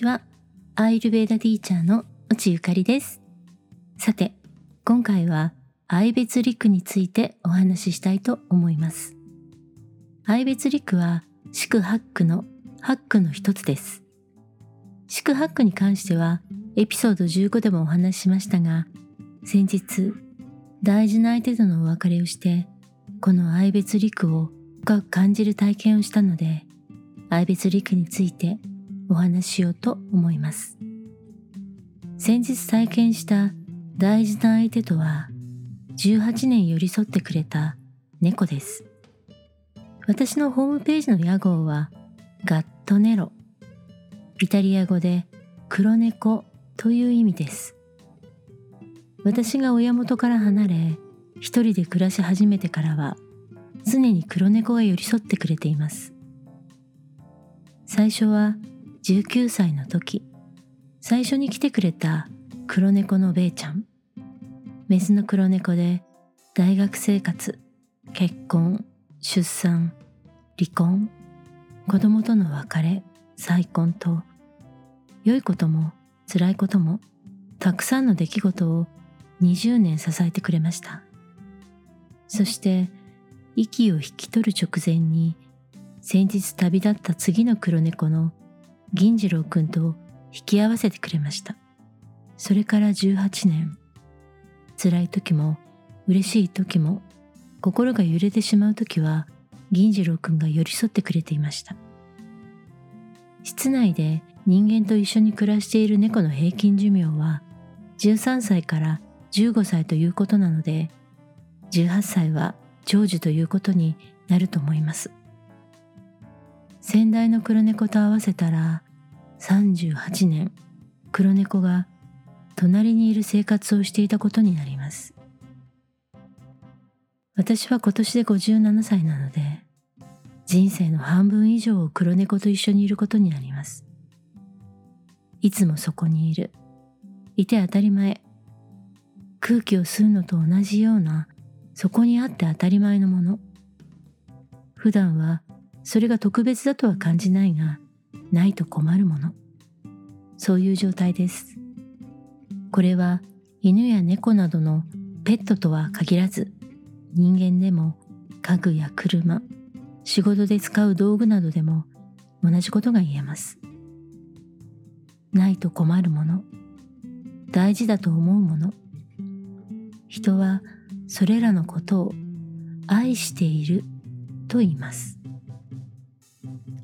ちは。アイルベーダティーチャーの内ゆかりです。さて、今回は愛別陸についてお話ししたいと思います。愛別陸は四苦八句の八句の一つです。四苦八句に関してはエピソード15でもお話ししましたが、先日大事な相手とのお別れをして、この愛別陸を深く感じる体験をしたので、愛別陸についてお話ししようと思います。先日体験した大事な相手とは18年寄り添ってくれた猫です。私のホームページの屋号はガットネロ。イタリア語で黒猫という意味です。私が親元から離れ一人で暮らし始めてからは常に黒猫が寄り添ってくれています。最初は19歳の時、最初に来てくれた黒猫のベイちゃん。メスの黒猫で大学生活、結婚、出産、離婚、子供との別れ、再婚と、良いことも辛いことも、たくさんの出来事を20年支えてくれました。そして、息を引き取る直前に、先日旅立った次の黒猫の銀次郎くんと引き合わせてくれました。それから18年。辛い時も嬉しい時も心が揺れてしまう時は銀次郎くんが寄り添ってくれていました。室内で人間と一緒に暮らしている猫の平均寿命は13歳から15歳ということなので18歳は長寿ということになると思います。先代の黒猫と合わせたら38年黒猫が隣にいる生活をしていたことになります。私は今年で57歳なので人生の半分以上を黒猫と一緒にいることになります。いつもそこにいる。いて当たり前。空気を吸うのと同じようなそこにあって当たり前のもの。普段はそれが特別だとは感じないが、ないと困るもの。そういう状態です。これは犬や猫などのペットとは限らず、人間でも家具や車、仕事で使う道具などでも同じことが言えます。ないと困るもの、大事だと思うもの、人はそれらのことを愛していると言います。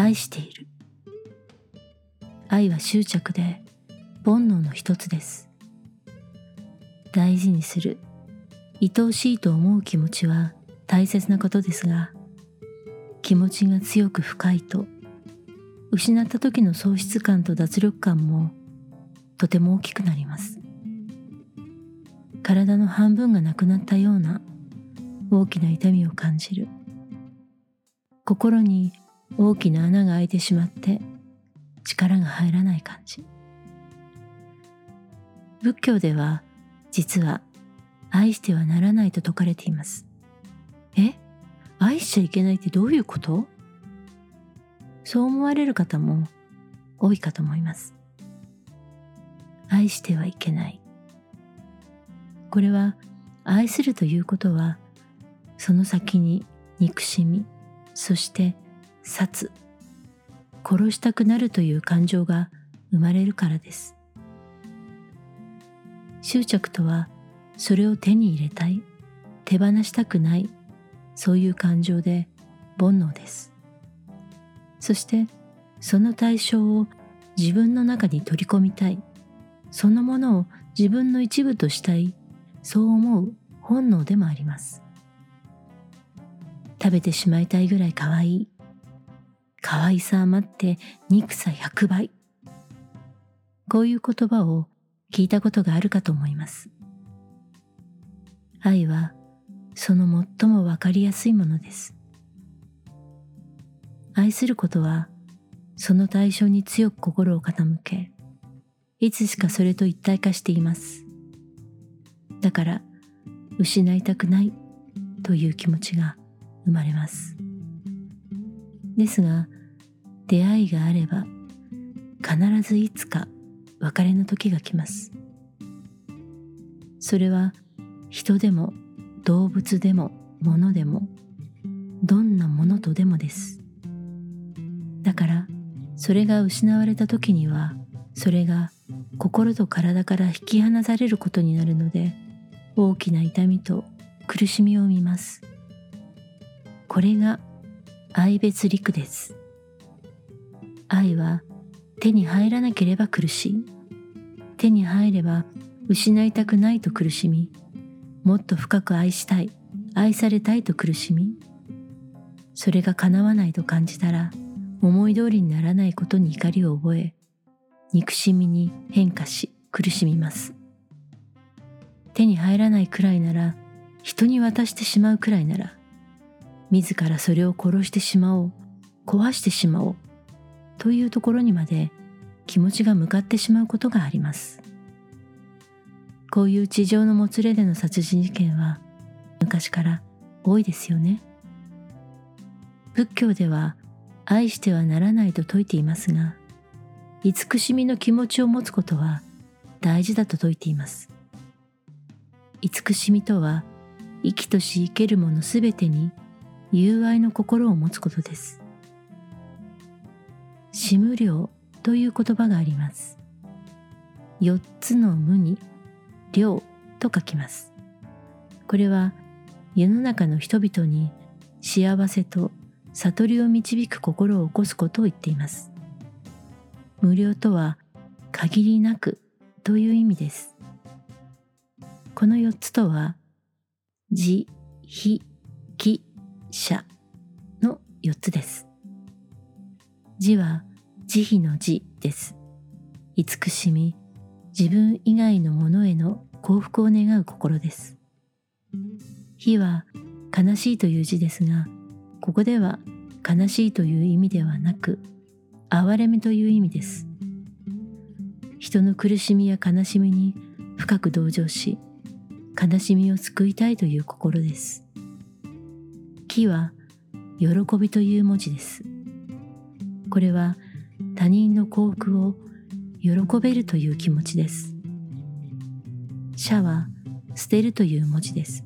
愛している。愛は執着で煩悩の一つです。大事にする、愛おしいと思う気持ちは大切なことですが、気持ちが強く深いと、失った時の喪失感と脱力感もとても大きくなります。体の半分がなくなったような大きな痛みを感じる。心に大きな穴が開いてしまって力が入らない感じ。仏教では実は愛してはならないと説かれています。え？愛しちゃいけないってどういうこと？そう思われる方も多いかと思います。愛してはいけない。これは愛するということはその先に憎しみそして殺。殺したくなるという感情が生まれるからです。執着とはそれを手に入れたい手放したくないそういう感情で煩悩です。そしてその対象を自分の中に取り込みたいそのものを自分の一部としたいそう思う本能でもあります。食べてしまいたいぐらい可愛い可愛さ余って憎さ100倍。こういう言葉を聞いたことがあるかと思います。愛はその最もわかりやすいものです。愛することはその対象に強く心を傾け、いつしかそれと一体化しています。だから失いたくないという気持ちが生まれます。ですが出会いがあれば必ずいつか別れの時が来ます。それは人でも動物でも物でもどんなものとでもです。だからそれが失われた時にはそれが心と体から引き離されることになるので大きな痛みと苦しみを見ます。これが愛別陸です。愛は手に入らなければ苦しい。手に入れば失いたくないと苦しみ。もっと深く愛したい。愛されたいと苦しみ。それが叶わないと感じたら思い通りにならないことに怒りを覚え憎しみに変化し苦しみます。手に入らないくらいなら人に渡してしまうくらいなら自らそれを殺してしまおう。壊してしまおう。というところにまで気持ちが向かってしまうことがあります。こういう地上のもつれでの殺人事件は昔から多いですよね。仏教では愛してはならないと説いていますが慈しみの気持ちを持つことは大事だと説いています。慈しみとは生きとし生けるものすべてに友愛の心を持つことです。死無量という言葉があります。四つの無に量と書きます。これは世の中の人々に幸せと悟りを導く心を起こすことを言っています。無料とは限りなくという意味です。この四つとは自、非、気、者の四つです自は慈悲の慈です。慈しみ、自分以外のものへの幸福を願う心です。悲は悲しいという字ですが、ここでは悲しいという意味ではなく、哀れみという意味です。人の苦しみや悲しみに深く同情し、悲しみを救いたいという心です。木は喜びという文字です。これは他人の幸福を喜べるという気持ちです。社は捨てるという文字です。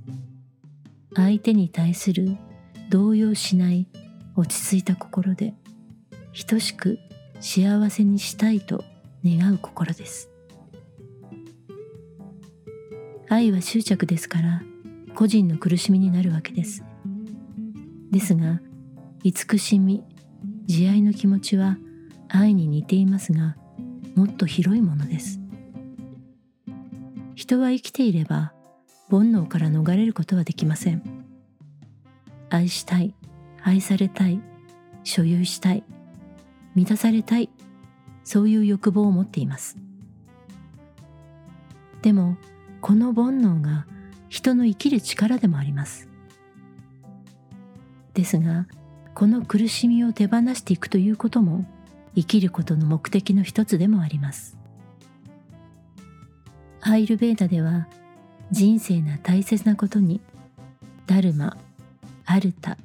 相手に対する動揺しない落ち着いた心で等しく幸せにしたいと願う心です。愛は執着ですから個人の苦しみになるわけです。ですが、慈しみ、慈愛の気持ちは愛に似ていますがもっと広いものです。人は生きていれば煩悩から逃れることはできません。愛したい愛されたい所有したい満たされたいそういう欲望を持っています。でもこの煩悩が人の生きる力でもあります。ですがこの苦しみを手放していくということも生きることの目的の一つでもあります。アイルベーダでは人生の大切なことにダルマ、アルタ、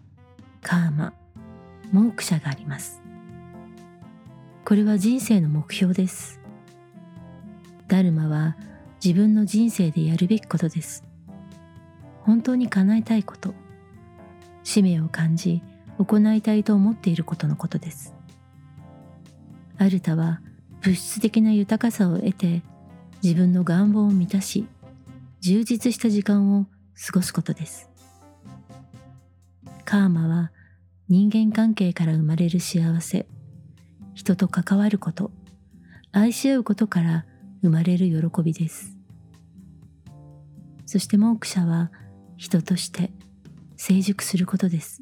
カーマ、モークシャがあります。これは人生の目標です。ダルマは自分の人生でやるべきことです。本当に叶えたいこと、使命を感じ行いたいと思っていることのことです。アルタは物質的な豊かさを得て自分の願望を満たし充実した時間を過ごすことです。カーマは人間関係から生まれる幸せ、人と関わること、愛し合うことから生まれる喜びです。そしてモークシャは人として成熟することです。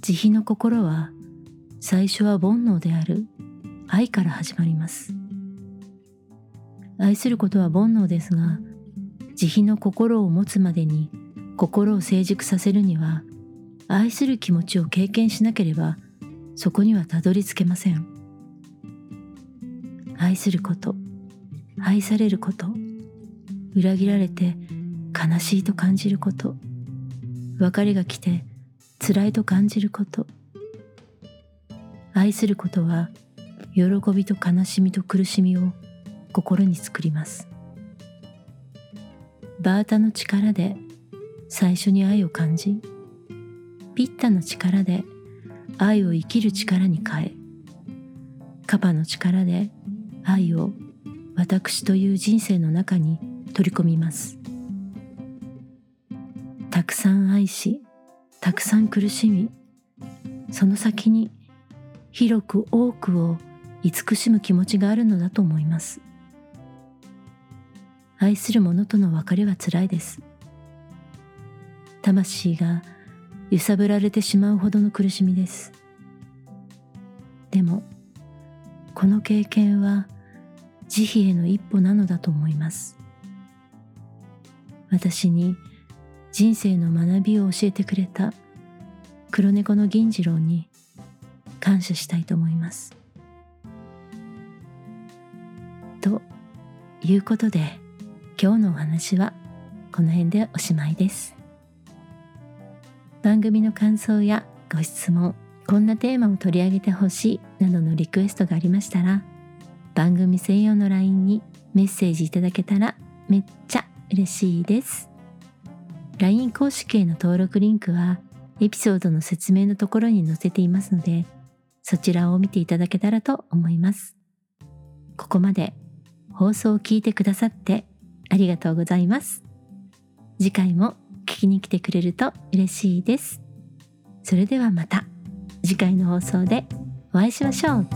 慈悲の心は最初は煩悩である。愛から始まります。愛することは煩悩ですが慈悲の心を持つまでに心を成熟させるには愛する気持ちを経験しなければそこにはたどり着けません。愛すること愛されること裏切られて悲しいと感じること。別れが来て辛いと感じること。愛することは喜びと悲しみと苦しみを心に作ります。バータの力で最初に愛を感じピッタの力で愛を生きる力に変えカパの力で愛を私という人生の中に取り込みます。くさん愛したくさん苦しみその先に広く多くを慈しむ気持ちがあるのだと思います。愛する者との別れはつらいです。魂が揺さぶられてしまうほどの苦しみです。でもこの経験は慈悲への一歩なのだと思います。私に人生の学びを教えてくれた黒猫の銀次郎に感謝したいと思います。ということで今日のお話はこの辺でおしまいです。番組の感想やご質問こんなテーマを取り上げてほしいなどのリクエストがありましたら番組専用の LINE にメッセージいただけたらめっちゃ嬉しいです。LINE 公式への登録リンクはエピソードの説明のところに載せていますのでそちらを見ていただけたらと思います。ここまで放送を聞いてくださってありがとうございます。次回も聞きに来てくれると嬉しいです。それではまた次回の放送でお会いしましょう。